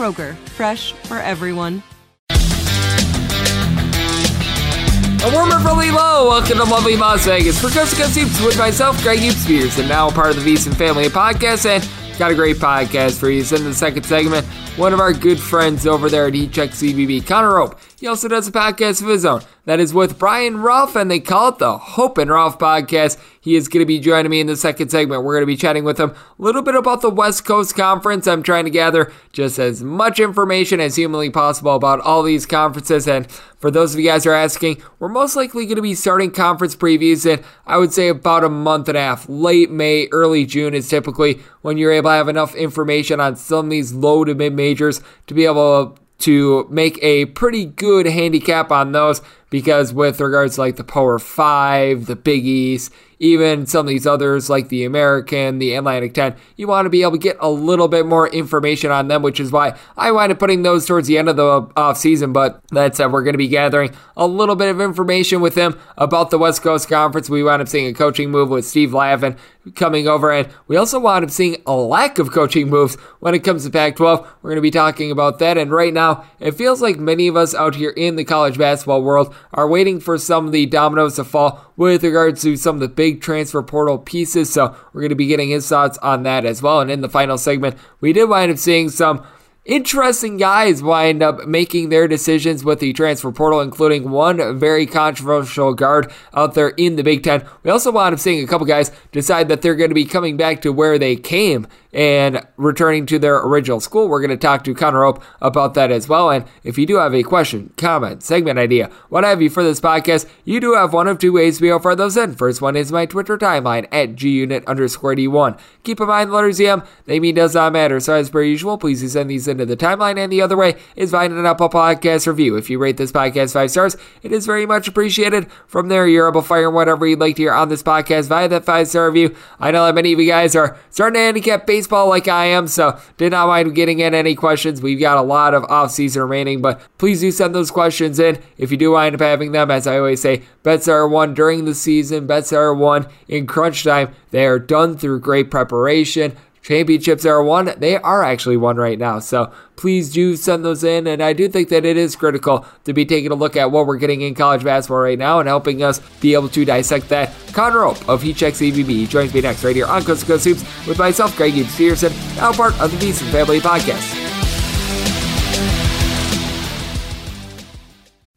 Kroger, fresh for everyone. A warmer from low. Welcome to lovely Las Vegas for Coast to Coast Hoops with myself, Greg Spears, and now part of the VSiN Family Podcast. And got a great podcast for you. So in the second segment, one of our good friends over there at Heat Check CBB, Connor Hope. He also does a podcast of his own that is with Brian Rauf, and they call it the Hope and Rauf podcast. He is going to be joining me in the second segment. We're going to be chatting with him a little bit about the West Coast Conference. I'm trying to gather just as much information as humanly possible about all these conferences. And for those of you guys who are asking, we're most likely going to be starting conference previews in, I would say, about a month and a half. Late May, early June is typically when you're able to have enough information on some of these low to mid majors to be able to make a pretty good handicap on those because with regards to like the Power Five, the Big East, even some of these others like the American, the Atlantic 10, you want to be able to get a little bit more information on them, which is why I wind up putting those towards the end of the off season. But that said, we're going to be gathering a little bit of information with them about the West Coast Conference. We wound up seeing a coaching move with Steve Lavin coming over, and we also wound up seeing a lack of coaching moves when it comes to Pac 12. We're going to be talking about that. And right now, it feels like many of us out here in the college basketball world are waiting for some of the dominoes to fall with regards to some of the big transfer portal pieces. So we're going to be getting his thoughts on that as well. And in the final segment, we did wind up seeing some interesting guys wind up making their decisions with the transfer portal, including one very controversial guard out there in the Big Ten. We also wound up seeing a couple guys decide that they're going to be coming back to where they came and returning to their original school. We're going to talk to Connor Hope about that as well. And if you do have a question, comment, segment idea, what have you for this podcast, you do have one of two ways to be to those in. First one is my Twitter timeline at gunit underscore D1. Keep in mind, letters EM, they mean does not matter. So as per usual, please send these the timeline. And the other way is via an Apple Podcast review. If you rate this podcast five stars, it is very much appreciated. From there, you're able to fire whatever you'd like to hear on this podcast via that five star review. I know that many of you guys are starting to handicap baseball like I am, so did not mind getting in any questions. We've got a lot of off-season remaining, but please do send those questions in if you do wind up having them. As I always say, bets are won during the season, bets are won in crunch time. They are done through great preparation championships are won. They are actually won right now. So please do send those in. And I do think that it is critical to be taking a look at what we're getting in college basketball right now and helping us be able to dissect that. Connor Hope of Heat Check CBB joins me next right here on Coast to Coast Hoops with myself, Greg Gibbs Peterson, now part of the VSiN Family Podcast.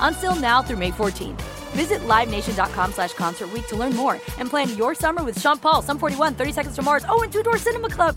Until now through May 14th. Visit LiveNation.com slash Concert to learn more and plan your summer with Sean Paul, Sum 41, 30 Seconds to Mars, oh, and Two Door Cinema Club.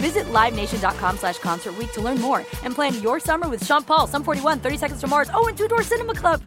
Visit LiveNation.com slash Concert to learn more and plan your summer with Sean Paul, Sum 41, 30 Seconds to Mars, oh, and Two Door Cinema Club.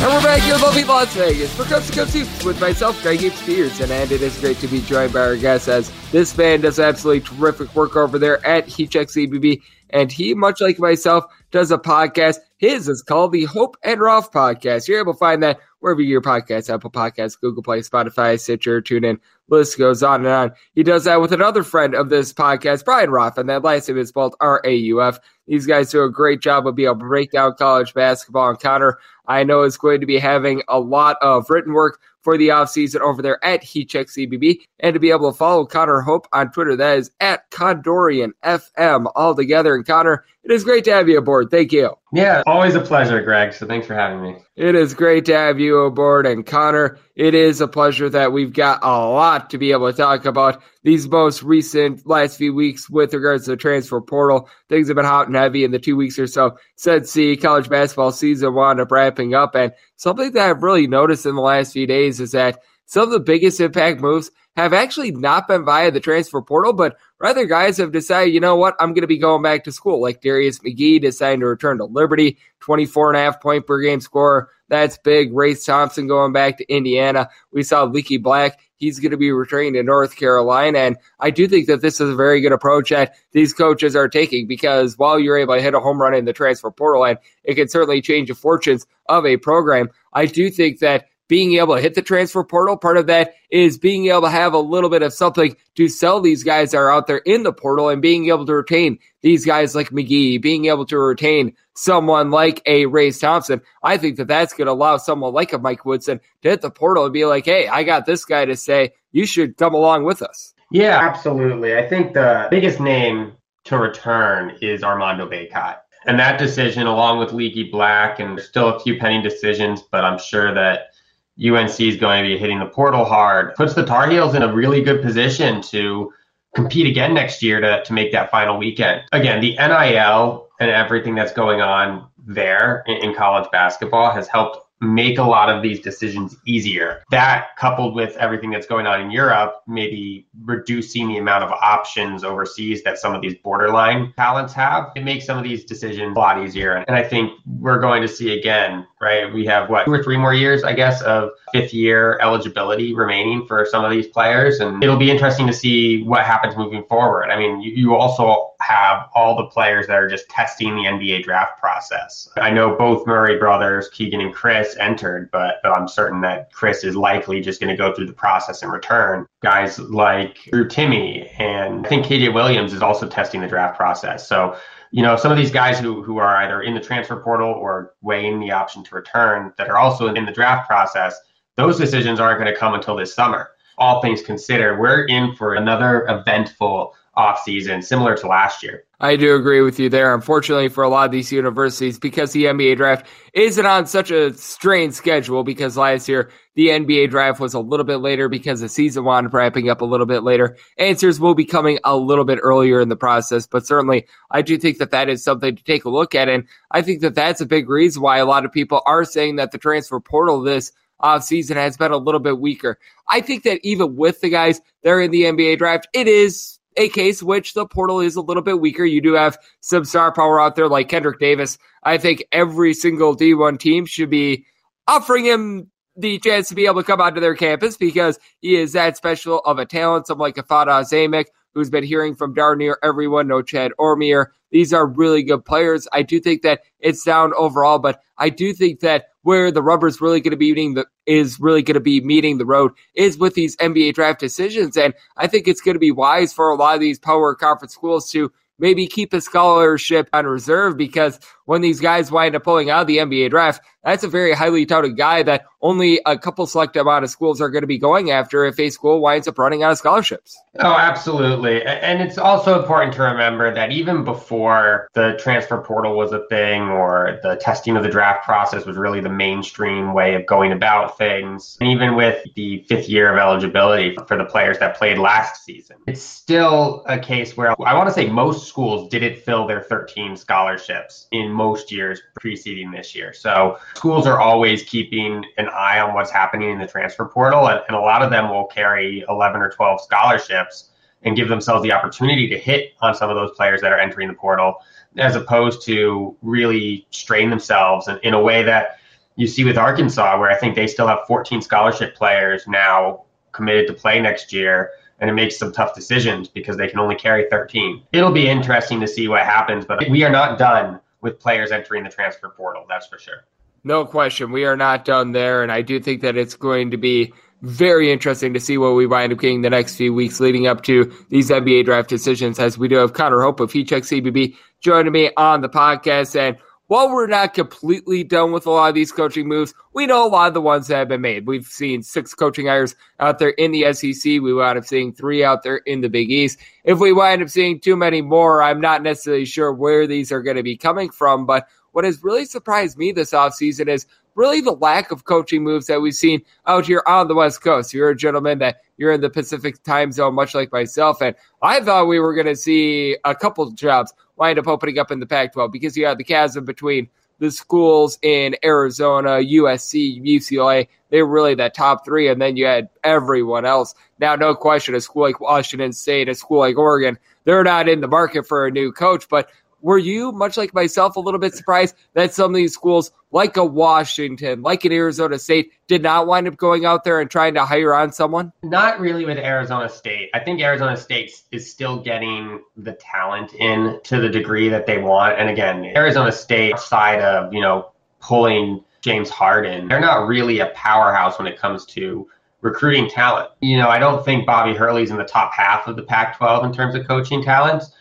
And we're back here in lovely Las Vegas for Coast to Hoops with myself, Greg Hoops Peterson, and it is great to be joined by our guest as this man does absolutely terrific work over there at Heat Check CBB, and he, much like myself, does a podcast. His is called the Hope and Rauf Podcast. You're able to find that wherever your podcast, Apple Podcasts, Google Play, Spotify, Stitcher, TuneIn, list goes on and on. He does that with another friend of this podcast, Brian Rauf, and that last name is spelled R A U F. These guys do a great job of being able to break down college basketball Connor. I know is going to be having a lot of written work for the offseason over there at HeatCheck CBB. And to be able to follow Connor Hope on Twitter, that is at Condorian FM all together. And Connor, it is great to have you aboard. Thank you. Yeah, always a pleasure, Greg. So thanks for having me. It is great to have you aboard. And Connor, it is a pleasure that we've got a lot to be able to talk about these most recent last few weeks with regards to the transfer portal. Things have been hot and heavy in the two weeks or so since the college basketball season wound up wrapping up. And something that I've really noticed in the last few days is that some of the biggest impact moves have actually not been via the transfer portal, but rather guys have decided, you know what, I'm going to be going back to school. Like Darius McGhee deciding to return to Liberty, 24 and a half point per game scorer. That's big. Race Thompson going back to Indiana. We saw Leaky Black. He's going to be returning to North Carolina. And I do think that this is a very good approach that these coaches are taking because while you're able to hit a home run in the transfer portal and it can certainly change the fortunes of a program, I do think that being able to hit the transfer portal. Part of that is being able to have a little bit of something to sell these guys that are out there in the portal and being able to retain these guys like McGhee, being able to retain someone like a Race Thompson. I think that that's going to allow someone like a Mike Woodson to hit the portal and be like, hey, I got this guy to say, you should come along with us. Yeah, absolutely. I think the biggest name to return is Armando Bacot. And that decision, along with Leaky Black, and there's still a few pending decisions, but I'm sure that UNC is going to be hitting the portal hard, puts the Tar Heels in a really good position to compete again next year to, to make that final weekend. Again, the NIL and everything that's going on there in, in college basketball has helped make a lot of these decisions easier. That coupled with everything that's going on in Europe, maybe reducing the amount of options overseas that some of these borderline talents have, it makes some of these decisions a lot easier. And I think we're going to see again, right? We have what, two or three more years, I guess, of fifth year eligibility remaining for some of these players. And it'll be interesting to see what happens moving forward. I mean, you, you also have all the players that are just testing the NBA draft process. I know both Murray brothers, Keegan and Chris, entered, but, but I'm certain that Chris is likely just going to go through the process and return. Guys like Drew Timme and I think KJ Williams is also testing the draft process. So you know, some of these guys who, who are either in the transfer portal or weighing the option to return that are also in the draft process, those decisions aren't going to come until this summer. All things considered, we're in for another eventful offseason similar to last year. I do agree with you there. Unfortunately, for a lot of these universities, because the NBA draft isn't on such a strained schedule, because last year the NBA draft was a little bit later because the season wound up wrapping up a little bit later. Answers will be coming a little bit earlier in the process, but certainly I do think that that is something to take a look at. And I think that that's a big reason why a lot of people are saying that the transfer portal this offseason has been a little bit weaker. I think that even with the guys that are in the NBA draft, it is a case which the portal is a little bit weaker. You do have some star power out there like Kendrick Davis. I think every single D1 team should be offering him the chance to be able to come onto their campus because he is that special of a talent. Someone like Ifeatu Ezeimek, who's been hearing from darn near everyone, Norchad Omier. These are really good players. I do think that it's down overall, but I do think that where the rubber is really going to be meeting the is really going to be meeting the road is with these NBA draft decisions, and I think it's going to be wise for a lot of these power conference schools to maybe keep a scholarship on reserve because when these guys wind up pulling out of the NBA draft, that's a very highly touted guy that only a couple select amount of schools are going to be going after if a school winds up running out of scholarships. Oh, absolutely. And it's also important to remember that even before the transfer portal was a thing or the testing of the draft process was really the mainstream way of going about things, and even with the fifth year of eligibility for the players that played last season, it's still a case where I want to say most schools didn't fill their 13 scholarships in most years preceding this year. So schools are always keeping an eye on what's happening in the transfer portal, and, and a lot of them will carry 11 or 12 scholarships and give themselves the opportunity to hit on some of those players that are entering the portal, as opposed to really strain themselves in, in a way that you see with Arkansas, where I think they still have 14 scholarship players now committed to play next year and it makes some tough decisions because they can only carry 13. It'll be interesting to see what happens, but we are not done with players entering the transfer portal, that's for sure. No question. We are not done there. And I do think that it's going to be very interesting to see what we wind up getting the next few weeks leading up to these NBA draft decisions as we do have Connor Hope of Heat Check CBB joining me on the podcast. And while we're not completely done with a lot of these coaching moves, we know a lot of the ones that have been made. We've seen six coaching hires out there in the SEC. We wound up seeing three out there in the Big East. If we wind up seeing too many more, I'm not necessarily sure where these are going to be coming from, but what has really surprised me this offseason is really the lack of coaching moves that we've seen out here on the West Coast. You're a gentleman that you're in the Pacific time zone, much like myself. And I thought we were going to see a couple of jobs wind up opening up in the Pac 12 because you had the chasm between the schools in Arizona, USC, UCLA. They were really that top three. And then you had everyone else. Now, no question, a school like Washington State, a school like Oregon, they're not in the market for a new coach. But were you, much like myself, a little bit surprised that some of these schools, like a Washington, like an Arizona State, did not wind up going out there and trying to hire on someone? Not really with Arizona State. I think Arizona State is still getting the talent in to the degree that they want. And again, Arizona State, side of, you know, pulling James Harden, they're not really a powerhouse when it comes to recruiting talent. You know, I don't think Bobby Hurley's in the top half of the Pac 12 in terms of coaching talents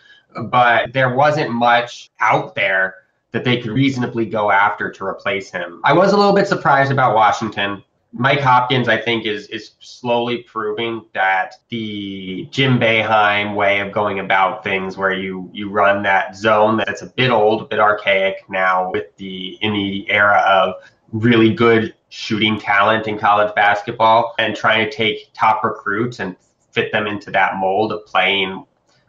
but there wasn't much out there that they could reasonably go after to replace him. I was a little bit surprised about Washington. Mike Hopkins, I think, is is slowly proving that the Jim Boeheim way of going about things, where you you run that zone that's a bit old, a bit archaic now, with the in the era of really good shooting talent in college basketball, and trying to take top recruits and fit them into that mold of playing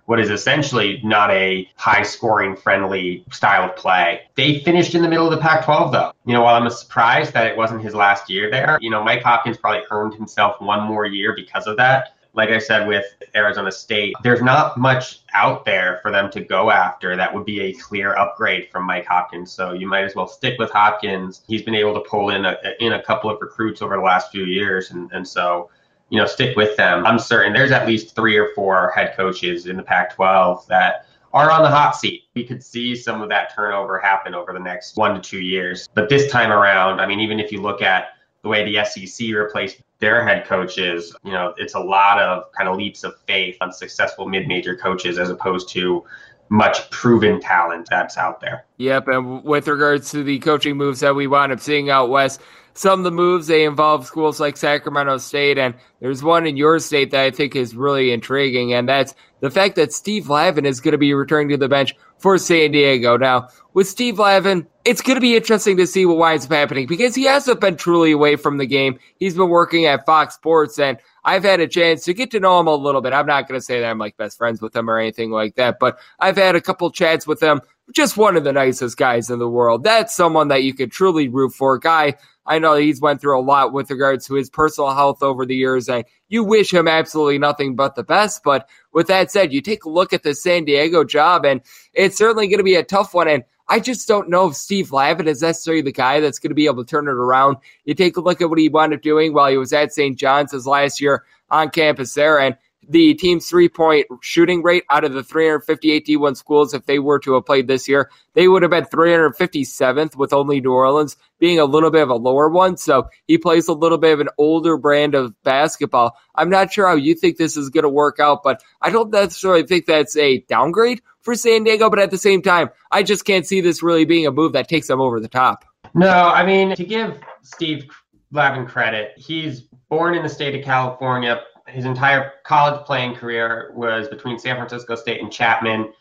what is essentially not a high scoring friendly style of play. They finished in the middle of the Pac 12, though. You know, while I'm surprised that it wasn't his last year there, you know, Mike Hopkins probably earned himself one more year because of that. Like I said with Arizona State, there's not much out there for them to go after that would be a clear upgrade from Mike Hopkins. So you might as well stick with Hopkins. He's been able to pull in a, in a couple of recruits over the last few years. And, and so you know, stick with them. I'm certain there's at least three or four head coaches in the Pac 12 that are on the hot seat. We could see some of that turnover happen over the next one to two years. But this time around, I mean, even if you look at the way the SEC replaced their head coaches, you know, it's a lot of kind of leaps of faith on successful mid-major coaches as opposed to much proven talent that's out there. Yep, and with regards to the coaching moves that we wound up seeing out west, some of the moves they involve schools like Sacramento State, and there's one in your state that I think is really intriguing, and that's the fact that Steve Lavin is going to be returning to the bench for San Diego. Now, with Steve Lavin, it's going to be interesting to see what winds up happening because he hasn't been truly away from the game. He's been working at Fox Sports, and I've had a chance to get to know him a little bit. I'm not going to say that I'm like best friends with him or anything like that, but I've had a couple chats with him. Just one of the nicest guys in the world. That's someone that you could truly root for. Guy I know he's went through a lot with regards to his personal health over the years, and you wish him absolutely nothing but the best. But with that said, you take a look at the San Diego job, and it's certainly going to be a tough one. And I just don't know if Steve Lavin is necessarily the guy that's going to be able to turn it around. You take a look at what he wound up doing while he was at St. John's his last year on campus there, and the team's three point shooting rate out of the 358 D1 schools, if they were to have played this year, they would have been 357th, with only New Orleans being a little bit of a lower one. So he plays a little bit of an older brand of basketball. I'm not sure how you think this is going to work out, but I don't necessarily think that's a downgrade for San Diego. But at the same time, I just can't see this really being a move that takes them over the top. No, I mean, to give Steve Lavin credit, he's born in the state of California, his entire college playing career was between San Francisco State and Chapman.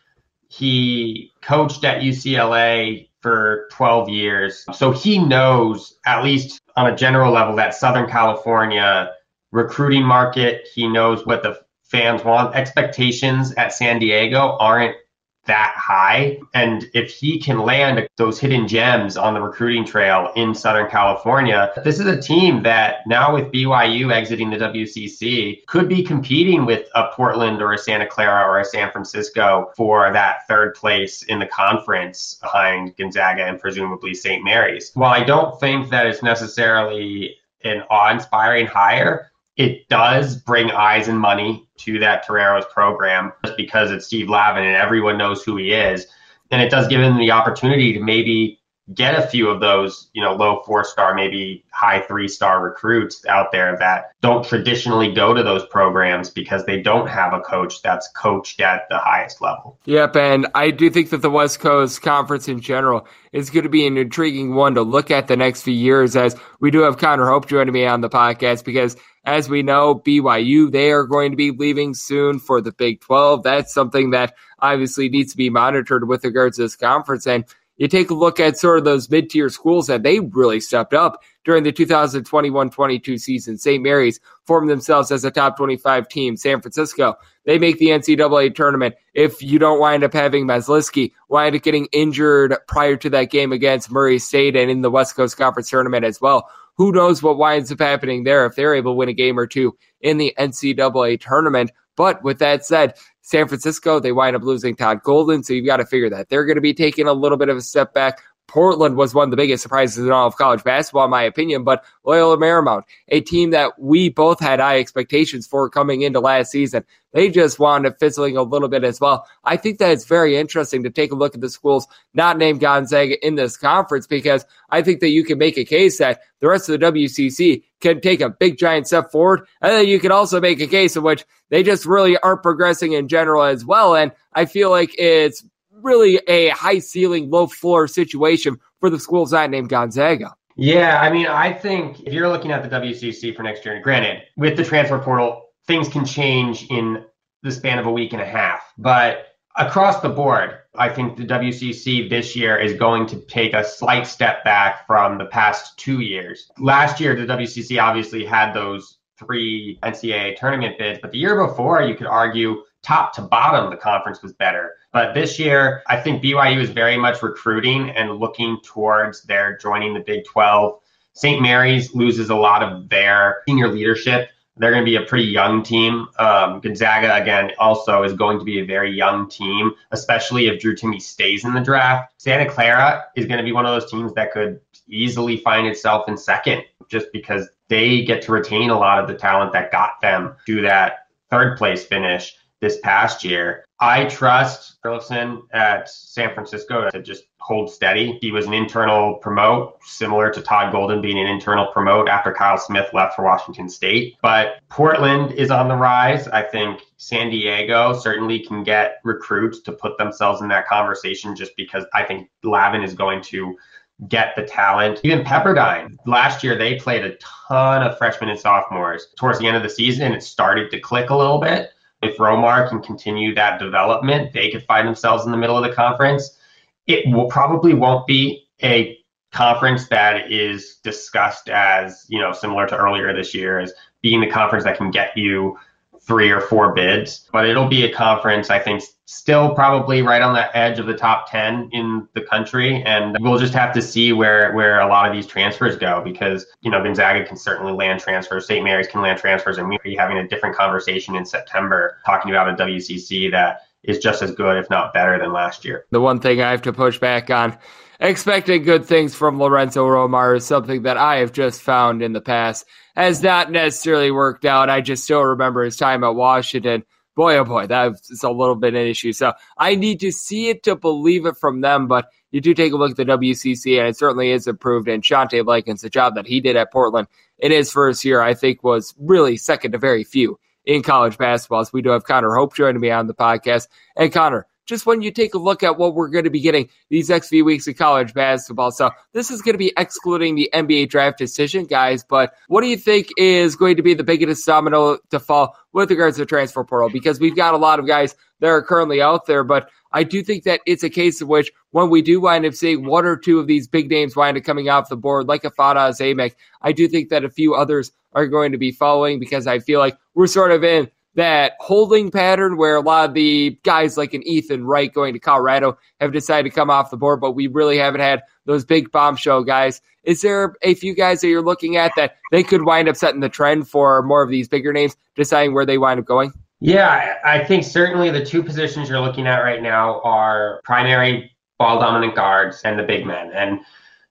He coached at UCLA for 12 years. So he knows, at least on a general level, that Southern California recruiting market. He knows what the fans want. Expectations at San Diego aren't that high. And if he can land those hidden gems on the recruiting trail in Southern California, this is a team that now with BYU exiting the WCC could be competing with a Portland or a Santa Clara or a San Francisco for that third place in the conference behind Gonzaga and presumably St. Mary's. While I don't think that it's necessarily an awe inspiring hire, it does bring eyes and money to that Toreros program just because it's Steve Lavin and everyone knows who he is. And it does give him the opportunity to maybe get a few of those, you know, low four star, maybe high three star recruits out there that don't traditionally go to those programs because they don't have a coach that's coached at the highest level. Yep. And I do think that the West Coast Conference in general is going to be an intriguing one to look at the next few years as we do have Connor Hope joining me on the podcast because as we know, BYU, they are going to be leaving soon for the Big 12. That's something that obviously needs to be monitored with regards to this conference. And you take a look at sort of those mid tier schools that they really stepped up during the 2021 22 season. St. Mary's formed themselves as a top 25 team. San Francisco, they make the NCAA tournament. If you don't wind up having Mazliski wind up getting injured prior to that game against Murray State and in the West Coast Conference tournament as well, who knows what winds up happening there if they're able to win a game or two in the NCAA tournament. But with that said, San Francisco, they wind up losing Todd Golden. So you've got to figure that they're going to be taking a little bit of a step back. Portland was one of the biggest surprises in all of college basketball, in my opinion. But Loyola Marymount, a team that we both had high expectations for coming into last season, they just wound up fizzling a little bit as well. I think that it's very interesting to take a look at the schools not named Gonzaga in this conference because I think that you can make a case that the rest of the WCC can take a big giant step forward. And then you can also make a case in which they just really aren't progressing in general as well. And I feel like it's really a high ceiling, low floor situation for the schools not named Gonzaga. Yeah, I mean, I think if you're looking at the WCC for next year, granted, with the transfer portal, things can change in the span of a week and a half. But across the board, I think the WCC this year is going to take a slight step back from the past two years. Last year, the WCC obviously had those three NCAA tournament bids, but the year before, you could argue top to bottom, the conference was better. But this year, I think BYU is very much recruiting and looking towards their joining the Big 12. St. Mary's loses a lot of their senior leadership. They're going to be a pretty young team. Um, Gonzaga, again, also is going to be a very young team, especially if Drew Timme stays in the draft. Santa Clara is going to be one of those teams that could easily find itself in second just because they get to retain a lot of the talent that got them to that third place finish this past year. I trust Burleson at San Francisco to just hold steady. He was an internal promote, similar to Todd Golden being an internal promote after Kyle Smith left for Washington State. But Portland is on the rise. I think San Diego certainly can get recruits to put themselves in that conversation just because I think Lavin is going to get the talent. Even Pepperdine, last year they played a ton of freshmen and sophomores. Towards the end of the season, it started to click a little bit. If Romar can continue that development, they could find themselves in the middle of the conference. It will probably won't be a conference that is discussed as, you know, similar to earlier this year as being the conference that can get you three or four bids, but it'll be a conference, I think, still probably right on the edge of the top 10 in the country. And we'll just have to see where, where a lot of these transfers go because, you know, Gonzaga can certainly land transfers, St. Mary's can land transfers, and we'll be having a different conversation in September talking about a WCC that is just as good, if not better, than last year. The one thing I have to push back on expecting good things from Lorenzo Romar is something that I have just found in the past has not necessarily worked out. I just still remember his time at Washington. Boy, oh boy, that's a little bit an issue. So I need to see it to believe it from them. But you do take a look at the WCC, and it certainly is improved. And Shantay Legans, the job that he did at Portland in his first year, I think was really second to very few in college basketball. So we do have Connor Hope joining me on the podcast. And Connor, just when you take a look at what we're going to be getting these next few weeks of college basketball. So this is going to be excluding the NBA draft decision, guys. But what do you think is going to be the biggest domino to fall with regards to the transfer portal? Because we've got a lot of guys that are currently out there, but I do think that it's a case of which when we do wind up seeing one or two of these big names wind up coming off the board, like a Fardaws Aimaq, I do think that a few others are going to be following because I feel like we're sort of in that holding pattern where a lot of the guys like an Ethan Wright going to Colorado have decided to come off the board, but we really haven't had those big bombshell guys. Is there a few guys that you're looking at that they could wind up setting the trend for more of these bigger names, deciding where they wind up going? Yeah, I think certainly the two positions you're looking at right now are primary ball dominant guards and the big men. And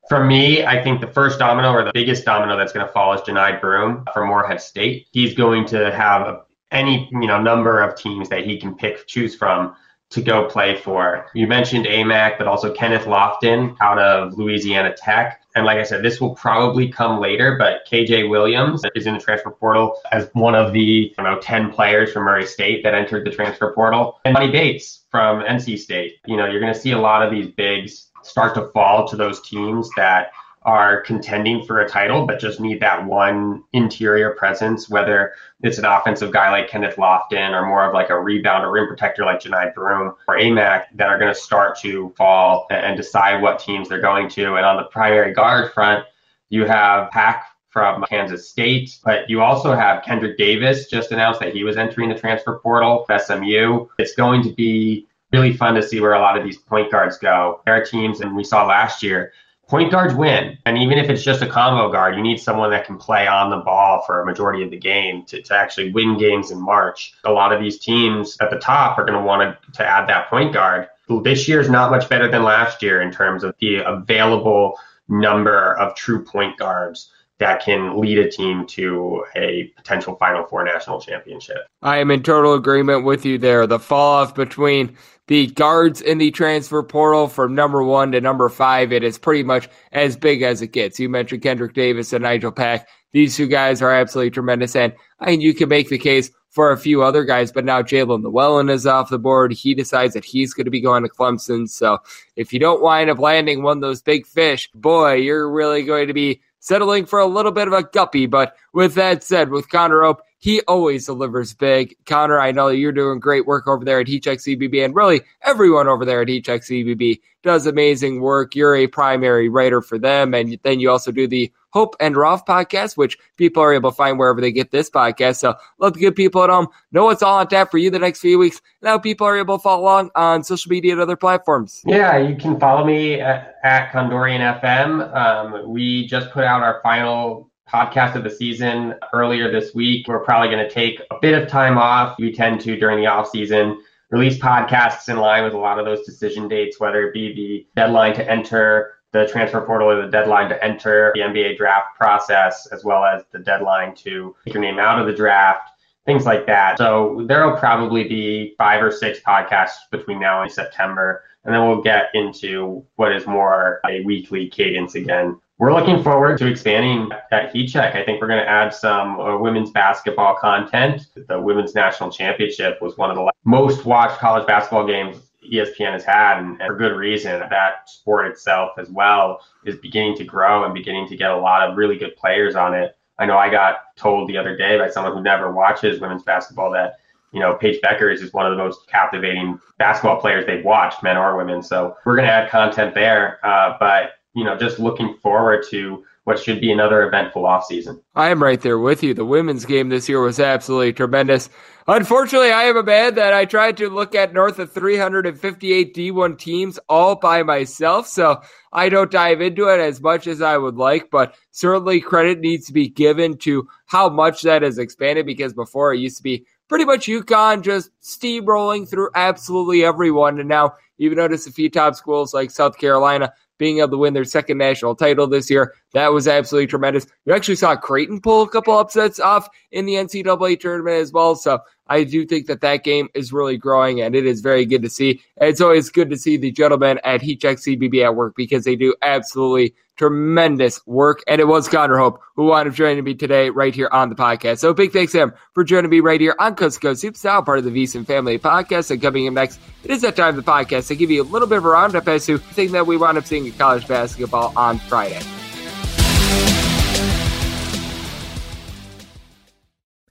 for me, I think the first domino or the biggest domino that's going to fall is Johni Broome from Morehead State. He's going to have a any you know number of teams that he can pick choose from to go play for. You mentioned Aimaq, but also Kenneth Lofton out of Louisiana Tech. And like I said, this will probably come later, but KJ Williams is in the transfer portal as one of the I know 10 players from Murray State that entered the transfer portal. And Manny Bates from NC State. You know, you're going to see a lot of these bigs start to fall to those teams that are contending for a title, but just need that one interior presence, whether it's an offensive guy like Kenneth Lofton or more of like a rebound or rim protector like Johni Broome or Aimaq that are going to start to fall and decide what teams they're going to. And on the primary guard front, you have Pack from Kansas State, but you also have Kendrick Davis just announced that he was entering the transfer portal, SMU. It's going to be really fun to see where a lot of these point guards go. There are teams, and we saw last year, point guards win. And even if it's just a combo guard, you need someone that can play on the ball for a majority of the game to, to actually win games in March. A lot of these teams at the top are going to want to add that point guard. This year is not much better than last year in terms of the available number of true point guards that can lead a team to a potential Final Four national championship. I am in total agreement with you there. The fall off between the guards in the transfer portal from number one to number five, it is pretty much as big as it gets. You mentioned Kendrick Davis and Nigel Pack. These two guys are absolutely tremendous. And I mean, you can make the case for a few other guys, but now Jaelin Llewellyn is off the board. He decides that he's going to be going to Clemson. So if you don't wind up landing one of those big fish, boy, you're really going to be settling for a little bit of a guppy. But with that said, with Connor Hope, he always delivers big. Connor, I know you're doing great work over there at Heat Check CBB, and really everyone over there at Heat Check CBB does amazing work. You're a primary writer for them, and then you also do the Hope and Rauf podcast, which people are able to find wherever they get this podcast. So let the good people at home know what's all on tap for you the next few weeks. Now people are able to follow along on social media and other platforms. Yeah, you can follow me at, at Condorian FM. Um, we just put out our final podcast of the season earlier this week. We're probably going to take a bit of time off. We tend to during the off season release podcasts in line with a lot of those decision dates, whether it be the deadline to enter the transfer portal or the deadline to enter the NBA draft process, as well as the deadline to take your name out of the draft. things like that. So there will probably be five or six podcasts between now and September. And then we'll get into what is more a weekly cadence again. We're looking forward to expanding that Heat Check. I think we're going to add some uh, women's basketball content. The Women's National Championship was one of the most watched college basketball games ESPN has had, and, and for good reason. That sport itself, as well, is beginning to grow and beginning to get a lot of really good players on it. I know I got told the other day by someone who never watches women's basketball that you know, Paige Bueckers is just one of the most captivating basketball players they've watched, men or women. So we're going to add content there. Uh, but, you know, just looking forward to what should be another eventful offseason. I am right there with you. The women's game this year was absolutely tremendous. Unfortunately, I am a man that I tried to look at north of 358 D1 teams all by myself, so I don't dive into it as much as I would like, but certainly credit needs to be given to how much that has expanded because before it used to be pretty much UConn just steamrolling through absolutely everyone. And now you even notice a few top schools like South Carolina being able to win their second national title this year. That was absolutely tremendous. You actually saw Creighton pull a couple upsets off in the NCAA tournament as well. So I do think that that game is really growing and it is very good to see. it's always good to see the gentlemen at Heat Check CBB at work because they do absolutely tremendous work. And it was Connor Hope who wound up joining me today right here on the podcast. So big thanks to him for joining me right here on Coast to Coast Hoops, part of the VSiN Family Podcast. And coming in next, it is that time of the podcast to give you a little bit of a roundup as to the thing that we wound up seeing in college basketball on Friday.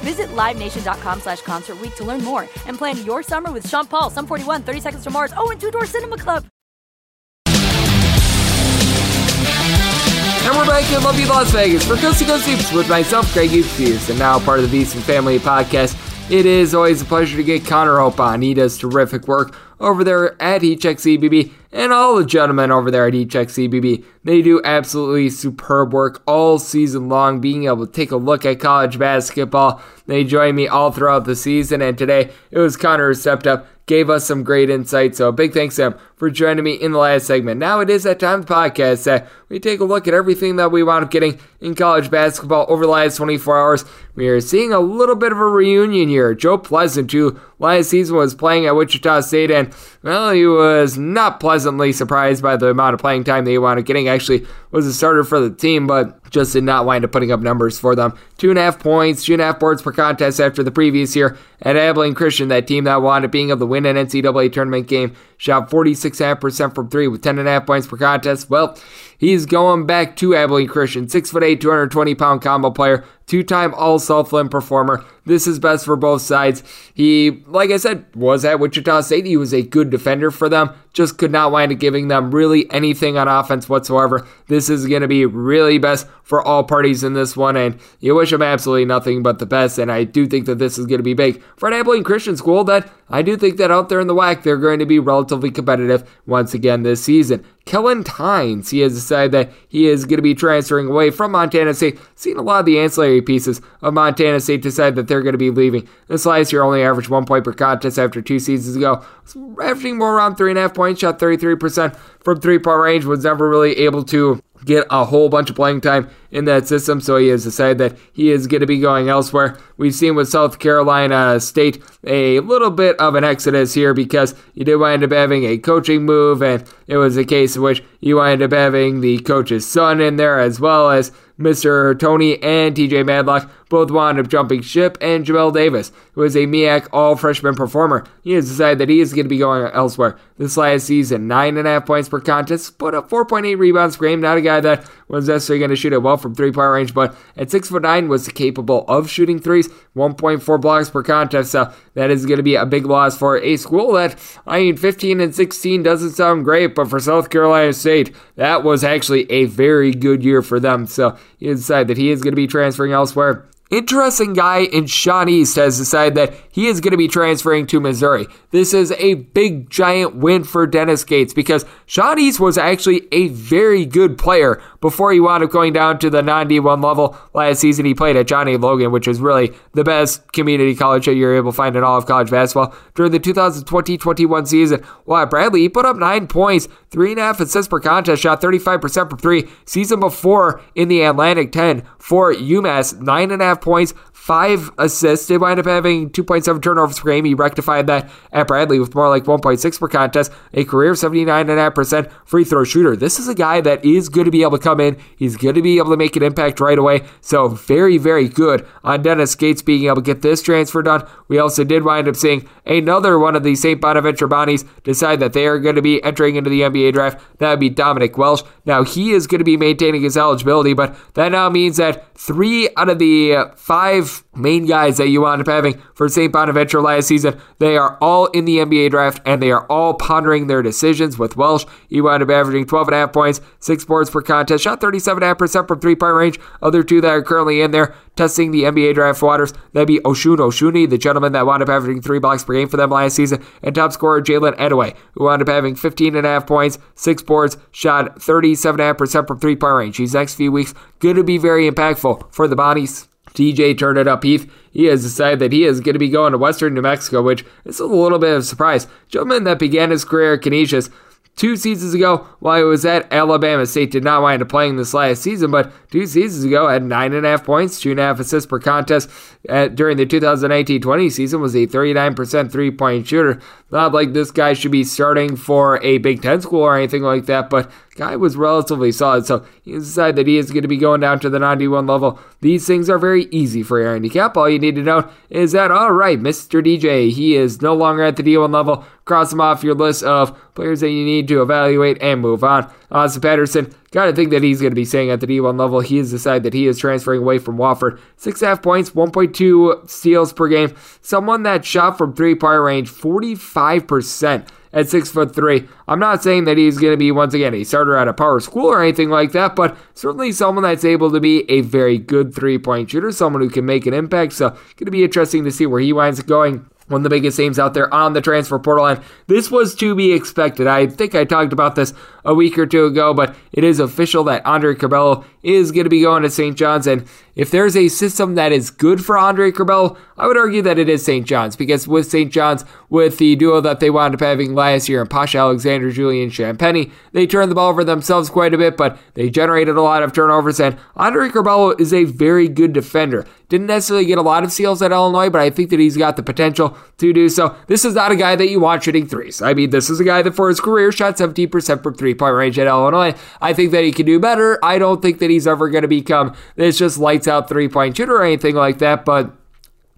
Visit LiveNation.com slash Concert to learn more and plan your summer with Sean Paul, Sum 41, 30 Seconds to Mars, oh, and Two Door Cinema Club. And we're back in lovely Las Vegas for Coast to Coast Hoops with myself, Greg Hughes, and now part of the VSiN Family Podcast. It is always a pleasure to get Connor Hope on. He does terrific work over there at Heat Check CBB and all the gentlemen over there at Heat Check CBB. They do absolutely superb work all season long, being able to take a look at college basketball. They join me all throughout the season, and today it was Connor who stepped up, gave us some great insight. So big thanks to him for joining me in the last segment. Now it is that time of the podcast that we take a look at everything that we wound up getting in college basketball over the last 24 hours. We are seeing a little bit of a reunion here. Joe Pleasant, who last season was playing at Wichita State, and well, he was not pleasantly surprised by the amount of playing time that he wound up getting. Actually, was a starter for the team, but just did not wind up putting up numbers for them. Two and a half points, two and a half boards per contest after the previous year at Abilene Christian, that team that wound up being able to win an NCAA tournament game, shot 46.5% from three with 10.5 points per contest. Well, He's going back to Abilene Christian, 6'8, 220 pound combo player, two time All Southland performer. This is best for both sides. He, like I said, was at Wichita State. He was a good defender for them, just could not wind up giving them really anything on offense whatsoever. This is going to be really best for all parties in this one, and you wish him absolutely nothing but the best. And I do think that this is going to be big for an Abilene Christian school that I do think that out there in the WAC, they're going to be relatively competitive once again this season. Kellen Tynes, he has decided that he is going to be transferring away from Montana State. Seen a lot of the ancillary pieces of Montana State decide that they're going to be leaving. This last year only averaged one point per contest after two seasons ago. averaging more around three and a half points, shot 33% from three point range, was never really able to get a whole bunch of playing time in that system, so he has decided that he is going to be going elsewhere. We've seen with South Carolina State a little bit of an exodus here because you did wind up having a coaching move, and it was a case in which you wind up having the coach's son in there as well as Mr. Tony and TJ Madlock both wound up jumping ship, and Jamel Davis, who is a MEAC all freshman performer, he has decided that he is going to be going elsewhere. This last season, 9.5 points per contest, put up 4.8 rebounds per game. Not a guy that was necessarily going to shoot it well from three point range, but at 6'9 was capable of shooting threes, 1.4 blocks per contest. So that is going to be a big loss for a school that, I mean, 15 and 16 doesn't sound great, but for South Carolina State, that was actually a very good year for them. So he decided that he is going to be transferring elsewhere. Interesting guy in Sean East has decided that he is going to be transferring to Missouri. This is a big, giant win for Dennis Gates because Sean East was actually a very good player before he wound up going down to the non D1 level. Last season, he played at John A. Logan, which is really the best community college that you're able to find in all of college basketball. During the 2020 21 season, while Bradley, he put up nine points, three and a half assists per contest, shot 35% from three. Season before in the Atlantic 10 for UMass, nine and a half points, five assists. They wind up having 2.7 turnovers per game. He rectified that at Bradley with more like 1.6 per contest, a career 79.5% free throw shooter. This is a guy that is going to be able to come in. He's going to be able to make an impact right away. So, very, very good on Dennis Gates being able to get this transfer done. We also did wind up seeing another one of the St. Bonaventure Bonnies decide that they are going to be entering into the NBA draft. That would be Dominick Welch. Now, he is going to be maintaining his eligibility, but that now means that three out of the five main guys that you wound up having for St. Bonaventure last season, they are all in the NBA draft and they are all pondering their decisions. With Welch, he wound up averaging 12.5 points, 6 boards per contest, shot 37.5% from three point range. Other two that are currently in there testing the NBA draft waters, that'd be Osun Osunniyi, the gentleman that wound up averaging three blocks per game for them last season, and top scorer Jalen Adaway, who wound up having 15.5 points, 6 boards, shot 37.5% from three point range. These next few weeks, going to be very impactful for the Bonnies. DJ turned it up Heath. He has decided that he is going to be going to Western New Mexico, which is a little bit of a surprise. Gentleman that began his career at Canisius two seasons ago while he was at Alabama State. Did not wind up playing this last season, but two seasons ago had nine and a half points, two and a half assists per contest at, during the 2019-20 season. Was a 39% three-point shooter. Not like this guy should be starting for a Big Ten school or anything like that, but guy was relatively solid. So he decided that he is going to be going down to the 91 level. These things are very easy for your handicap. All you need to know is that, all right, Mr. DJ, he is no longer at the D1 level. Cross him off your list of players that you need to evaluate and move on. Austin Patterson, gotta think that he's going to be staying at the D1 level. He has decided that he is transferring away from Wofford. Six half points, 1.2 steals per game. Someone that shot from three point range 45% at six foot three. I'm not saying that he's going to be once again a starter at a power school or anything like that, but certainly someone that's able to be a very good three point shooter, someone who can make an impact. So, going to be interesting to see where he winds up going one of the biggest names out there on the transfer portal. And this was to be expected. I think I talked about this a week or two ago, but it is official that Andre Curbelo is going to be going to St. John's. And if there's a system that is good for Andre Curbelo, I would argue that it is St. John's because with St. John's, with the duo that they wound up having last year in Posh Alexander, Julian Champagnie, they turned the ball over themselves quite a bit, but they generated a lot of turnovers. And Andre Curbelo is a very good defender. Didn't necessarily get a lot of seals at Illinois, but I think that he's got the potential to do so. This is not a guy that you want shooting threes. I mean, this is a guy that for his career shot 17% from three point range at Illinois. I think that he can do better. I don't think that he's ever going to become this just lights out three point shooter or anything like that, but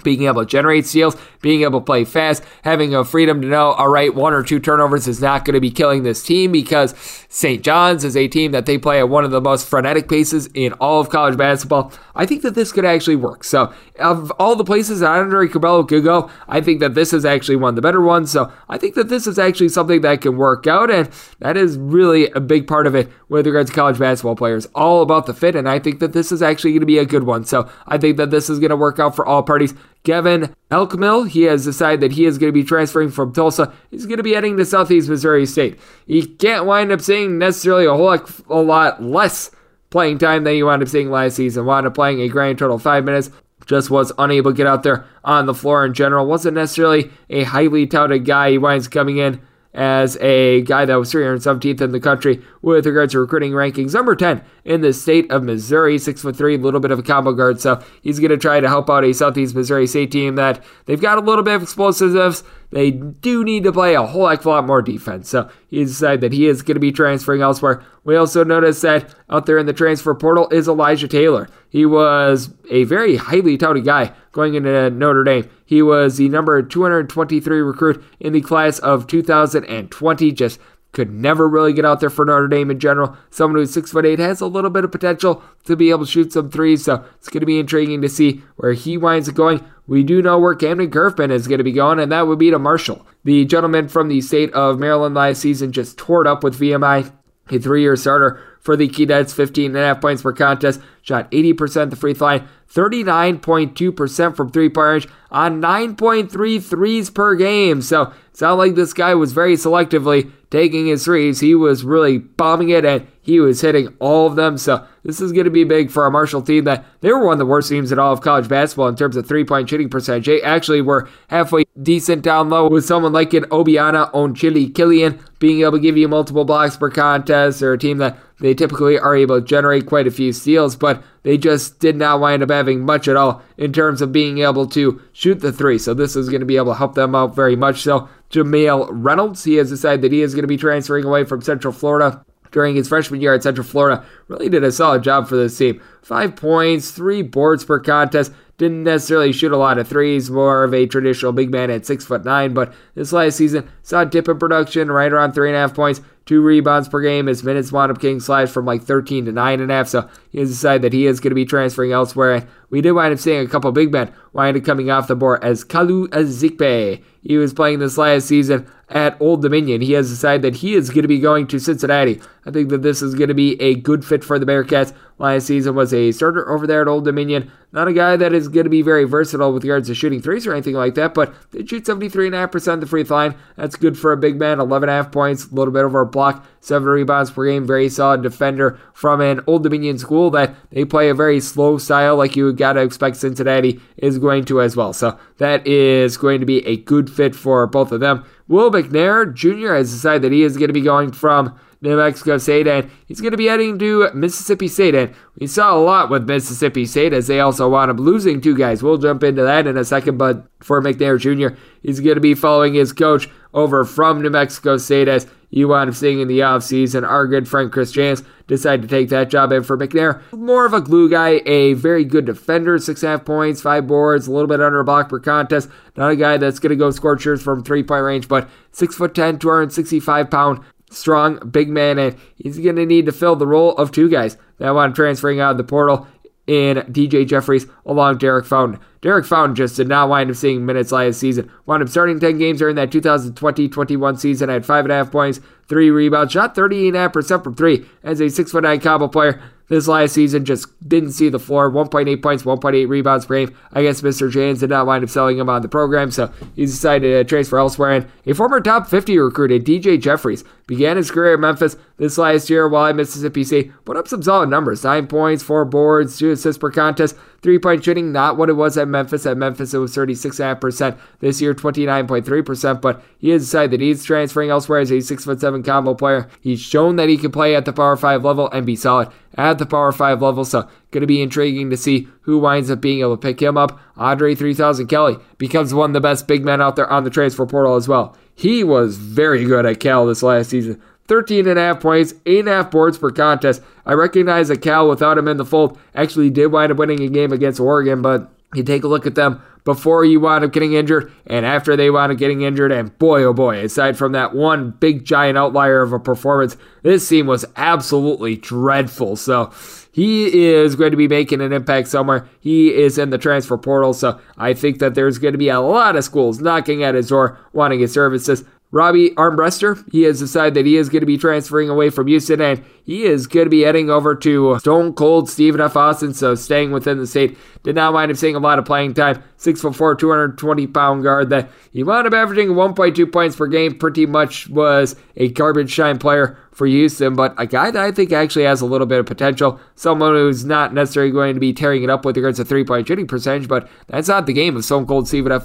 being able to generate steals, being able to play fast, having a freedom to know, all right, one or two turnovers is not going to be killing this team because St. John's is a team that they play at one of the most frenetic paces in all of college basketball. I think that this could actually work. So, of all the places that Andre Curbelo could go, I think that this is actually one of the better ones. So, I think that this is actually something that can work out, and that is really a big part of it with regards to college basketball players. All about the fit, and I think that this is actually going to be a good one. So, I think that this is going to work out for all parties. Kevin Elkmill, he has decided that he is going to be transferring from Tulsa. He's going to be heading to Southeast Missouri State. He can't wind up seeing necessarily a whole a lot less playing time than he wound up seeing last season. Wound up playing a grand total of five minutes. Just was unable to get out there on the floor in general. Wasn't necessarily a highly touted guy. He winds coming in as a guy that was 317th in the country with regards to recruiting rankings. Number 10 in the state of Missouri, six foot three, little bit of a combo guard. So he's going to try to help out a Southeast Missouri State team that they've got a little bit of explosiveness. They do need to play a whole heck of a lot more defense. So he decided that he is going to be transferring elsewhere. We also noticed that out there in the transfer portal is Elijah Taylor. He was a very highly touted guy going into Notre Dame. He was the number 223 recruit in the class of 2020. Just could never really get out there for Notre Dame in general. Someone who's six foot eight has a little bit of potential to be able to shoot some threes, so it's going to be intriguing to see where he winds up going. We do know where Kamdyn Curfman is going to be going, and that would be to Marshall. The gentleman from the state of Maryland last season just tore it up with VMI, a three-year starter for the Keydets, 15 and a half points per contest, shot 80% the free throw line, 39.2% from three point range on 9.3 threes per game. So not like this guy was very selectively taking his threes. He was really bombing it and he was hitting all of them. So this is going to be big for a Marshall team that they were one of the worst teams in all of college basketball in terms of three point shooting percentage. They actually were halfway decent down low with someone like an Obinna Anochili-Killen being able to give you multiple blocks per contest or a team that they typically are able to generate quite a few steals, but they just did not wind up having much at all in terms of being able to shoot the three. So this is going to be able to help them out very much. So Jamale Reynolds, he has decided that he is going to be transferring away from Central Florida during his freshman year at Central Florida. Really did a solid job for this team. Five points, three boards per contest. Didn't necessarily shoot a lot of threes, more of a traditional big man at six foot nine. But this last season saw a dip in production, right around three and a half points, two rebounds per game. His minutes wound up getting sliced from like 13 to nine and a half. So he has decided that he is going to be transferring elsewhere. And we did wind up seeing a couple big men wind up coming off the board as Kalu Ezikpe. He was playing this last season at Old Dominion. He has decided that he is going to be going to Cincinnati. I think that this is going to be a good fit for the Bearcats. Last season was a starter over there at Old Dominion. Not a guy that is going to be very versatile with regards to shooting threes or anything like that, but they shoot 73.5% of the free throw line. That's good for a big man. 11.5 points, a little bit over a block, 7 rebounds per game. Very solid defender from an Old Dominion school that they play a very slow style like you got to expect Cincinnati is going to as well. So that is going to be a good fit for both of them. Will McNair Jr. has decided that he is going to be going from New Mexico State, and he's going to be heading to Mississippi State. And we saw a lot with Mississippi State as they also wound up losing two guys. We'll jump into that in a second, but for McNair Jr., he's going to be following his coach over from New Mexico State as you wound up seeing in the offseason. Our good friend Chris Jans decided to take that job in for McNair. More of a glue guy, a very good defender, six and a half points, five boards, a little bit under a block per contest. Not a guy that's going to go scorchers from three point range, but six foot 10, 265 pound strong big man, and he's going to need to fill the role of two guys that want transferring out of the portal in DJ Jeffries along Derek Fountain. Derek Fountain just did not wind up seeing minutes last season. Wound up starting 10 games during that 2020-21 season, had 5.5 points, 3 rebounds, shot 38.5% from 3 as a 6'9 combo player. This last season just didn't see the floor. 1.8 points, 1.8 rebounds per game. I guess Mr. Jans did not wind up selling him on the program, so he decided to transfer elsewhere. And a former top 50 recruit, DJ Jeffries, began his career at Memphis this last year while at Mississippi State. Put up some solid numbers 9 points, 4 boards, 2 assists per contest. Three point shooting, not what it was at Memphis. At Memphis, it was 36.5%. This year, 29.3%. But he has decided that he's transferring elsewhere as a 6'7 combo player. He's shown that he can play at the Power 5 level and be solid at the Power 5 level. So, going to be intriguing to see who winds up being able to pick him up. Andre 3000 Kelly becomes one of the best big men out there on the transfer portal as well. He was very good at Cal this last season. 13 and a half points, 8 and a half boards per contest. I recognize that Cal, without him in the fold, actually did wind up winning a game against Oregon, but You take a look at them before you wound up getting injured and after they wound up getting injured. And boy, oh boy, aside from that one big giant outlier of a performance, this team was absolutely dreadful. So he is going to be making an impact somewhere. He is in the transfer portal. So I think that there's going to be a lot of schools knocking at his door wanting his services. Robbie Armbruster, he has decided that he is going to be transferring away from Houston and he is going to be heading over to Stone Cold Stephen F. Austin, so staying within the state. Did not mind him seeing a lot of playing time. 6'4, 220 pound guard that he wound up averaging 1.2 points per game, pretty much was a garbage time player for Houston, but a guy that I think actually has a little bit of potential. Someone who's not necessarily going to be tearing it up with regards to three point shooting percentage, but that's not the game of Stone Cold Stephen F.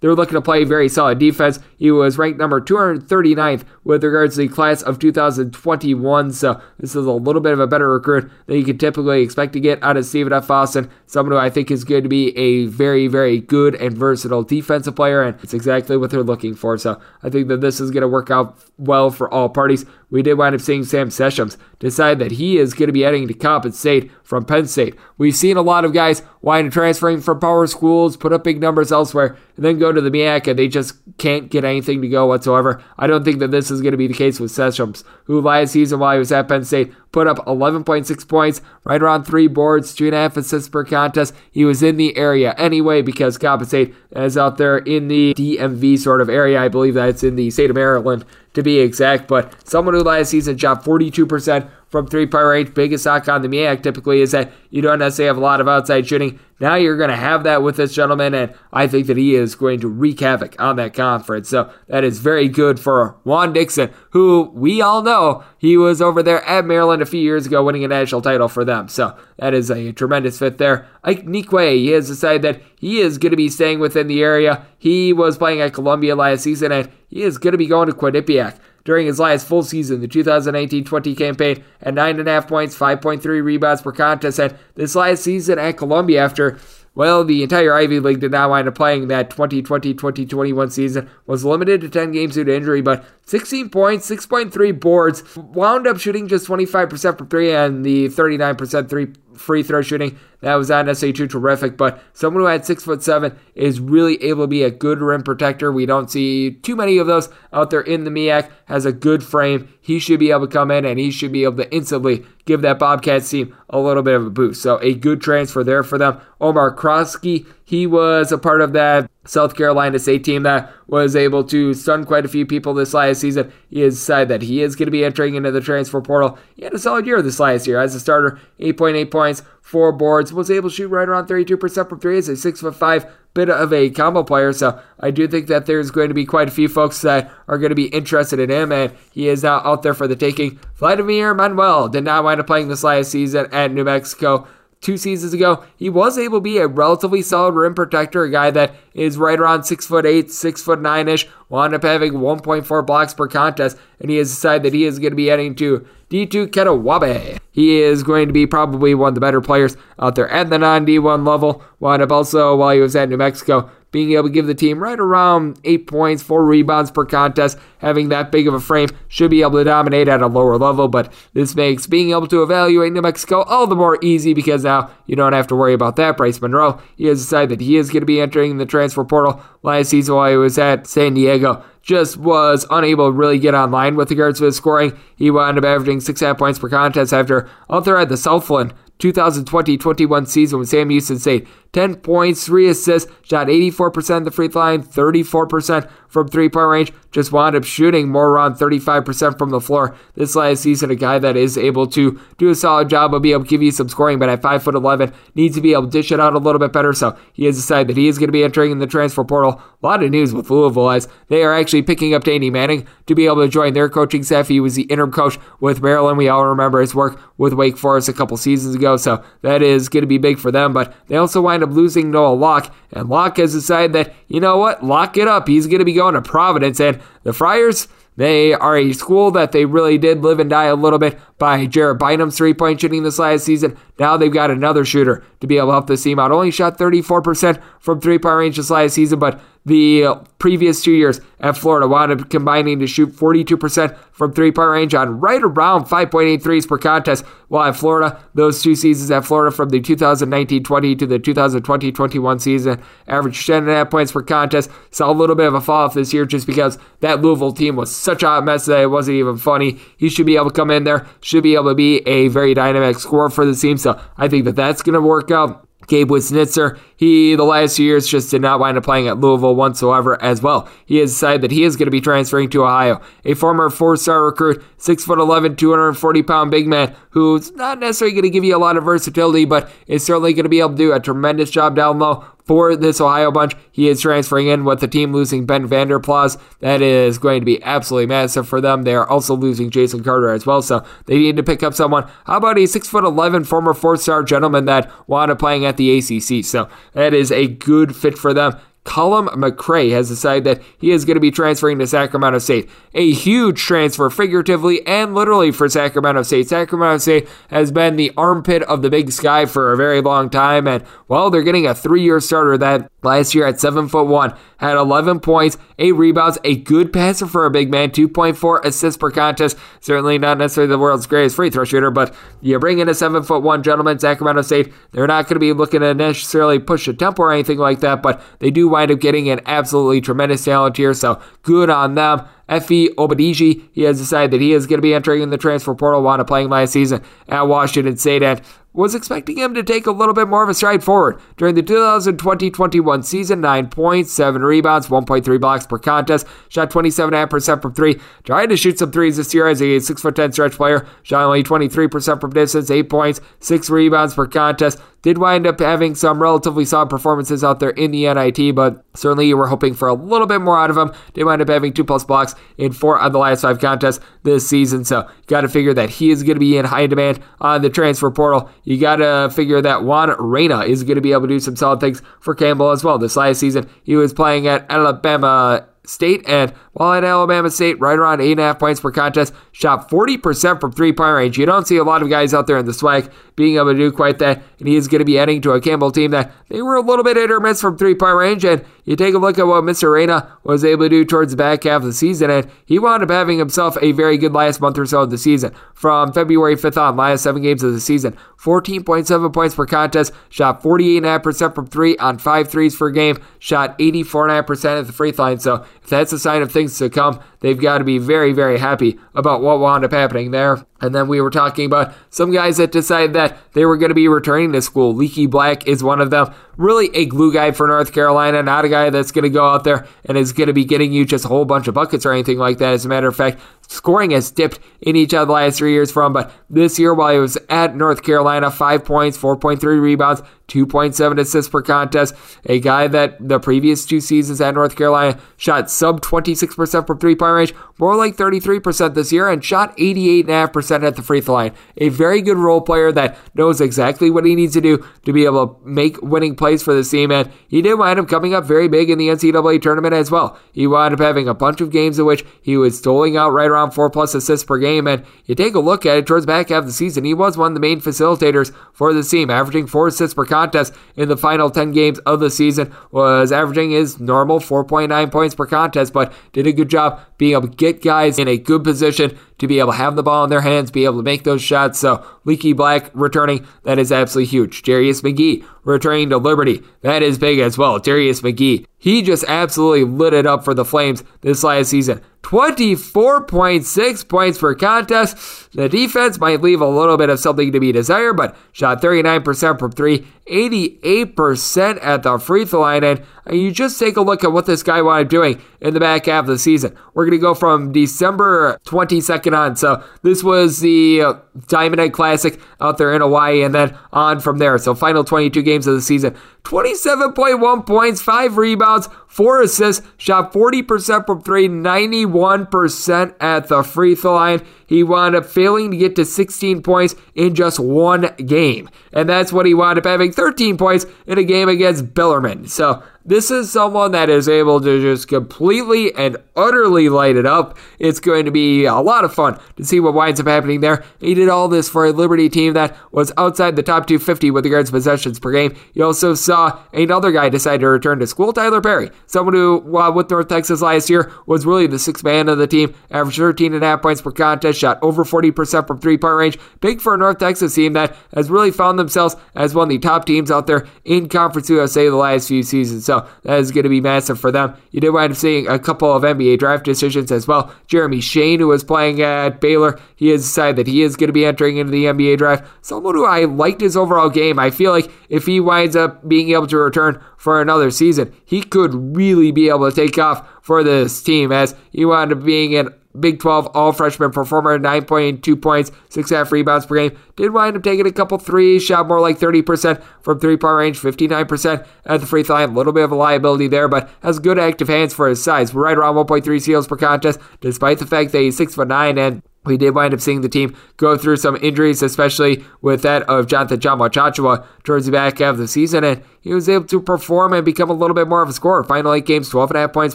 They're looking to play very solid defense. He was ranked number 239th with regards to the class of 2021, so this is a little bit of a better recruit than you could typically expect to get out of Stephen F. Austin. Someone who I think is going to be a very, very good and versatile defensive player, and it's exactly what they're looking for. So I think that this is going to work out well for all parties. We did wind up seeing Sam Sessions decide that he is going to be heading to Coppin State from Penn State. We've seen a lot of guys wind up transferring from power schools, put up big numbers elsewhere, and then go to the MEAC and they just can't get anything to go whatsoever. I don't think that this is going to be the case with Sessions, who last season while he was at Penn State put up 11.6 points, right around three boards, two and a half assists per contest. He was in the area anyway because Coppin State is out there in the DMV sort of area. I believe that's in the state of Maryland to be exact. But someone who last season shot 42% from three point range. Biggest knock on the MEAC typically is that you don't necessarily have a lot of outside shooting. Now you're going to have that with this gentleman, and I think that he is going to wreak havoc on that conference. So that is very good for Juan Dixon, who we all know he was over there at Maryland a few years ago winning a national title for them. So that is a tremendous fit there. Ike Nweke, he has decided that he is going to be staying within the area. He was playing at Columbia last season, and he is going to be going to Quinnipiac during his last full season, the 2019 20 campaign, at 9.5 points, 5.3 rebounds per contest. And this last season at Columbia, after well, the entire Ivy League did not wind up playing that 2020-2021 season. Was limited to 10 games due to injury, but 16 points, 6.3 boards. Wound up shooting just 25% from three and the 39% three free throw shooting. That was not necessarily too terrific, but someone who had six foot seven is really able to be a good rim protector. We don't see too many of those out there in the MEAC. Has a good frame. He should be able to come in and he should be able to instantly give that Bobcats team a little bit of a boost. So a good transfer there for them. Omar Krosky, he was a part of that South Carolina State team that was able to stun quite a few people this last season. He has decided that he is going to be entering into the transfer portal. He had a solid year this last year as a starter, 8.8 points, four boards, was able to shoot right around 32% from three as a six foot five bit of a combo player. So I do think that there's going to be quite a few folks that are going to be interested in him, and he is now out there for the taking. Vladimir Manuel did not wind up playing this last season at New Mexico two seasons ago, he was able to be a relatively solid rim protector, a guy that is right around six foot eight, six foot nine ish, wound up having 1.4 blocks per contest, and he has decided that he is going to be heading to D2 Catawba. He is going to be probably one of the better players out there at the non D1 level. Wound up also while he was at New Mexico being able to give the team right around eight points, four rebounds per contest, having that big of a frame, should be able to dominate at a lower level. But this makes being able to evaluate New Mexico all the more easy because now you don't have to worry about that. Bryce Monroe, he has decided that he is going to be entering the transfer portal last season while he was at San Diego just was unable to really get online with regards to his scoring. He wound up averaging six half points per contest after out the Southland 2020-21 season with Sam Houston State. 10 points, 3 assists, shot 84% of the free throw line, 34% from three point range. Just wound up shooting more around 35% from the floor this last season. A guy that is able to do a solid job of being able to give you some scoring, but at 5'11, needs to be able to dish it out a little bit better. So he has decided that he is going to be entering in the transfer portal. A lot of news with Louisville as they are actually picking up Danny Manning to be able to join their coaching staff. He was the interim coach with Maryland. We all remember his work with Wake Forest a couple seasons ago. So that is going to be big for them. But they also wind up losing Noah Locke. And Locke has decided that, you know what, lock it up. He's going to be going to Providence. And the Friars, they are a school that they really did live and die a little bit by Jared Bynum's three point shooting this last season. Now they've got another shooter to be able to help this team out. Only shot 34% from three point range this last season, but the uh, previous two years at Florida wound up combining to shoot 42% from three point range on right around 5.8 threes per contest. While at Florida, those two seasons at Florida from the 2019 20 to the 2020 21 season averaged 10.5 points per contest. Saw a little bit of a fall off this year just because that Louisville team was such a mess that it wasn't even funny. He should be able to come in there, should be able to be a very dynamic scorer for the team. So I think that that's going to work out. Gabe Wiznitzer, he, the last few years, just did not wind up playing at Louisville whatsoever as well. He has decided that he is going to be transferring to Ohio. A former four star recruit, 6'11, 240 pound big man, who's not necessarily going to give you a lot of versatility, but is certainly going to be able to do a tremendous job down low for this Ohio bunch. He is transferring in with the team losing Ben Vander Plas. That is going to be absolutely massive for them. They are also losing Jason Carter as well, so they need to pick up someone. How about a 6'11 former four star gentleman that wound up playing at the ACC? So that is a good fit for them. Callum McRae has decided that he is going to be transferring to Sacramento State. A huge transfer, figuratively and literally, for Sacramento State. Sacramento State has been the armpit of the Big Sky for a very long time, and well, they're getting a three-year starter that last year at seven foot one had 11 points, eight rebounds, a good passer for a big man, 2.4 assists per contest. Certainly not necessarily the world's greatest free throw shooter, but you bring in a seven foot one gentleman, Sacramento State. They're not going to be looking to necessarily push a tempo or anything like that, but they do wind up getting an absolutely tremendous talent here. So good on them. Efe Abogidi, he has decided that he is going to be entering in the transfer portal, up playing last season at Washington State, and was expecting him to take a little bit more of a stride forward during the 2020-21 season. 9 points, 7 rebounds, 1.3 blocks per contest, shot 27.5% from 3. Tried to shoot some threes this year as a 6'10 stretch player, shot only 23% from distance, 8 points, 6 rebounds per contest. Did wind up having some relatively solid performances out there in the NIT, but certainly you were hoping for a little bit more out of him. Did wind up having 2 plus blocks in 4 of the last 5 contests this season, so you got to figure that he is going to be in high demand on the transfer portal you got to figure that Juan Reyna is going to be able to do some solid things for Campbell as well. This last season, he was playing at Alabama State, and while at Alabama State, right around 8.5 points per contest, shot 40% from three point range. You don't see a lot of guys out there in the SWAC being able to do quite that, and he is going to be heading to a Campbell team that they were a little bit hit or miss from three point range, and you take a look at what Mr. Reyna was able to do towards the back half of the season, and he wound up having himself a very good last month or so of the season. From February 5th on, last seven games of the season, 14.7 points per contest, shot 48.5% from three on five threes per game, shot 84.5% at the free line. So if that's a sign of things to come, they've got to be very, very happy about what wound up happening there. And then we were talking about some guys that decided that they were going to be returning to school. Leaky Black is one of them. Really a glue guy for North Carolina, not a guy that's going to go out there and is going to be getting you just a whole bunch of buckets or anything like that. As a matter of fact, scoring has dipped in each of the last three years from, but this year while he was at North Carolina, five points, 4.3 rebounds, 2.7 assists per contest. A guy that the previous two seasons at North Carolina shot sub 26% from three point range, more like 33% this year, and shot 88.5% at the free throw line. A very good role player that knows exactly what he needs to do to be able to make winning plays for the team, and he did wind up coming up very big in the NCAA tournament as well. He wound up having a bunch of games in which he was doling out right around four plus assists per game, and you take a look at it towards back half of the season, he was one of the main facilitators for the team, averaging four assists per contest in the final 10 games of the season, was averaging his normal 4.9 points per contest, but did a good job being able to get guys in a good position to be able to have the ball in their hands, be able to make those shots. So Leaky Black returning, that is absolutely huge. Darius McGhee returning to Liberty, that is big as well. Darius McGhee, he just absolutely lit it up for the Flames this last season. 24.6 points per contest. The defense might leave a little bit of something to be desired, but shot 39% from three, 88% at the free throw line. And uh, you just take a look at what this guy wound up doing in the back half of the season. We're going to go from December 22nd on. So this was the uh, Diamond Head Classic out there in Hawaii, and then on from there. So final 22 games of the season. 27.1 points, 5 rebounds, 4 assists, shot 40% from 3, 91% at the free throw line. he wound up failing to get to 16 points in just one game. And that's what he wound up having 13 points in a game against Bellarmine. So this is someone that is able to just completely and utterly light it up. It's going to be a lot of fun to see what winds up happening there. He did all this for a Liberty team that was outside the top 250 with regards to possessions per game. You also saw another guy decide to return to school, Tyler Perry, someone who, uh, with North Texas last year, was really the sixth man of the team, averaged 13 and a half points per contest, shot over 40% from three point range. Big for a North Texas team that has really found themselves as one of the top teams out there in Conference USA the last few seasons. So that is going to be massive for them. You did wind up seeing a couple of NBA draft decisions as well. Jeremy Sochan, who was playing at Baylor, he has decided that he is going to be entering into the NBA draft. Someone who I liked his overall game. I feel like if he winds up being able to return for another season, he could really be able to take off for this team as he wound up being an Big 12 all freshman performer, 9.2 points, 6.5 rebounds per game. Did wind up taking a couple threes, shot more like 30% from three point range, 59% at the free throw line. A little bit of a liability there, but has good active hands for his size. We're Right around 1.3 steals per contest, despite the fact that he's 6'9 and we did wind up seeing the team go through some injuries, especially with that of Jonathan Tchatchoua towards the back half of the season, and he was able to perform and become a little bit more of a scorer. Final eight games, 12.5 points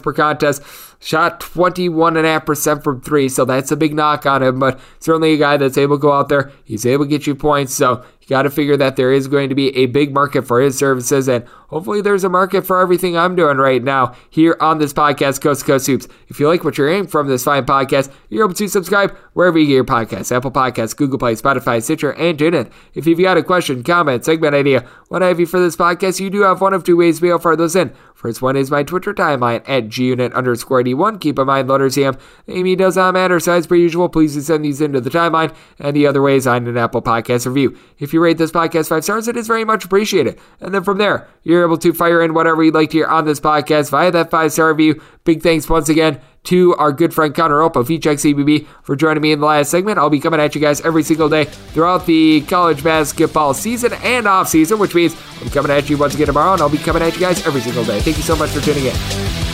per contest, shot 21.5% from three, so that's a big knock on him, but certainly a guy that's able to go out there. He's able to get you points, so you got to figure that there is going to be a big market for his services, and hopefully there's a market for everything I'm doing right now here on this podcast, Coast to Coast Hoops. If you like what you're hearing from this fine podcast, you're able to subscribe wherever you get your podcasts, Apple Podcasts, Google Play, Spotify, Stitcher, and TuneIn. If you've got a question, comment, segment idea, what have you for this podcast, you do have one of two ways to be able to fire those in. First one is my Twitter timeline at gunit underscore d1. Keep in mind, letters am Amy does not matter. As per usual, please send these into the timeline. And the other way is on an Apple Podcast review. If you rate this podcast five stars, it is very much appreciated. And then from there, you're able to fire in whatever you'd like to hear on this podcast via that five star review. Big thanks once again to our good friend Connor Hope of CBB for joining me in the last segment. I'll be coming at you guys every single day throughout the college basketball season and off season, which means I'm coming at you once again tomorrow, and I'll be coming at you guys every single day. Thank you so much for tuning in.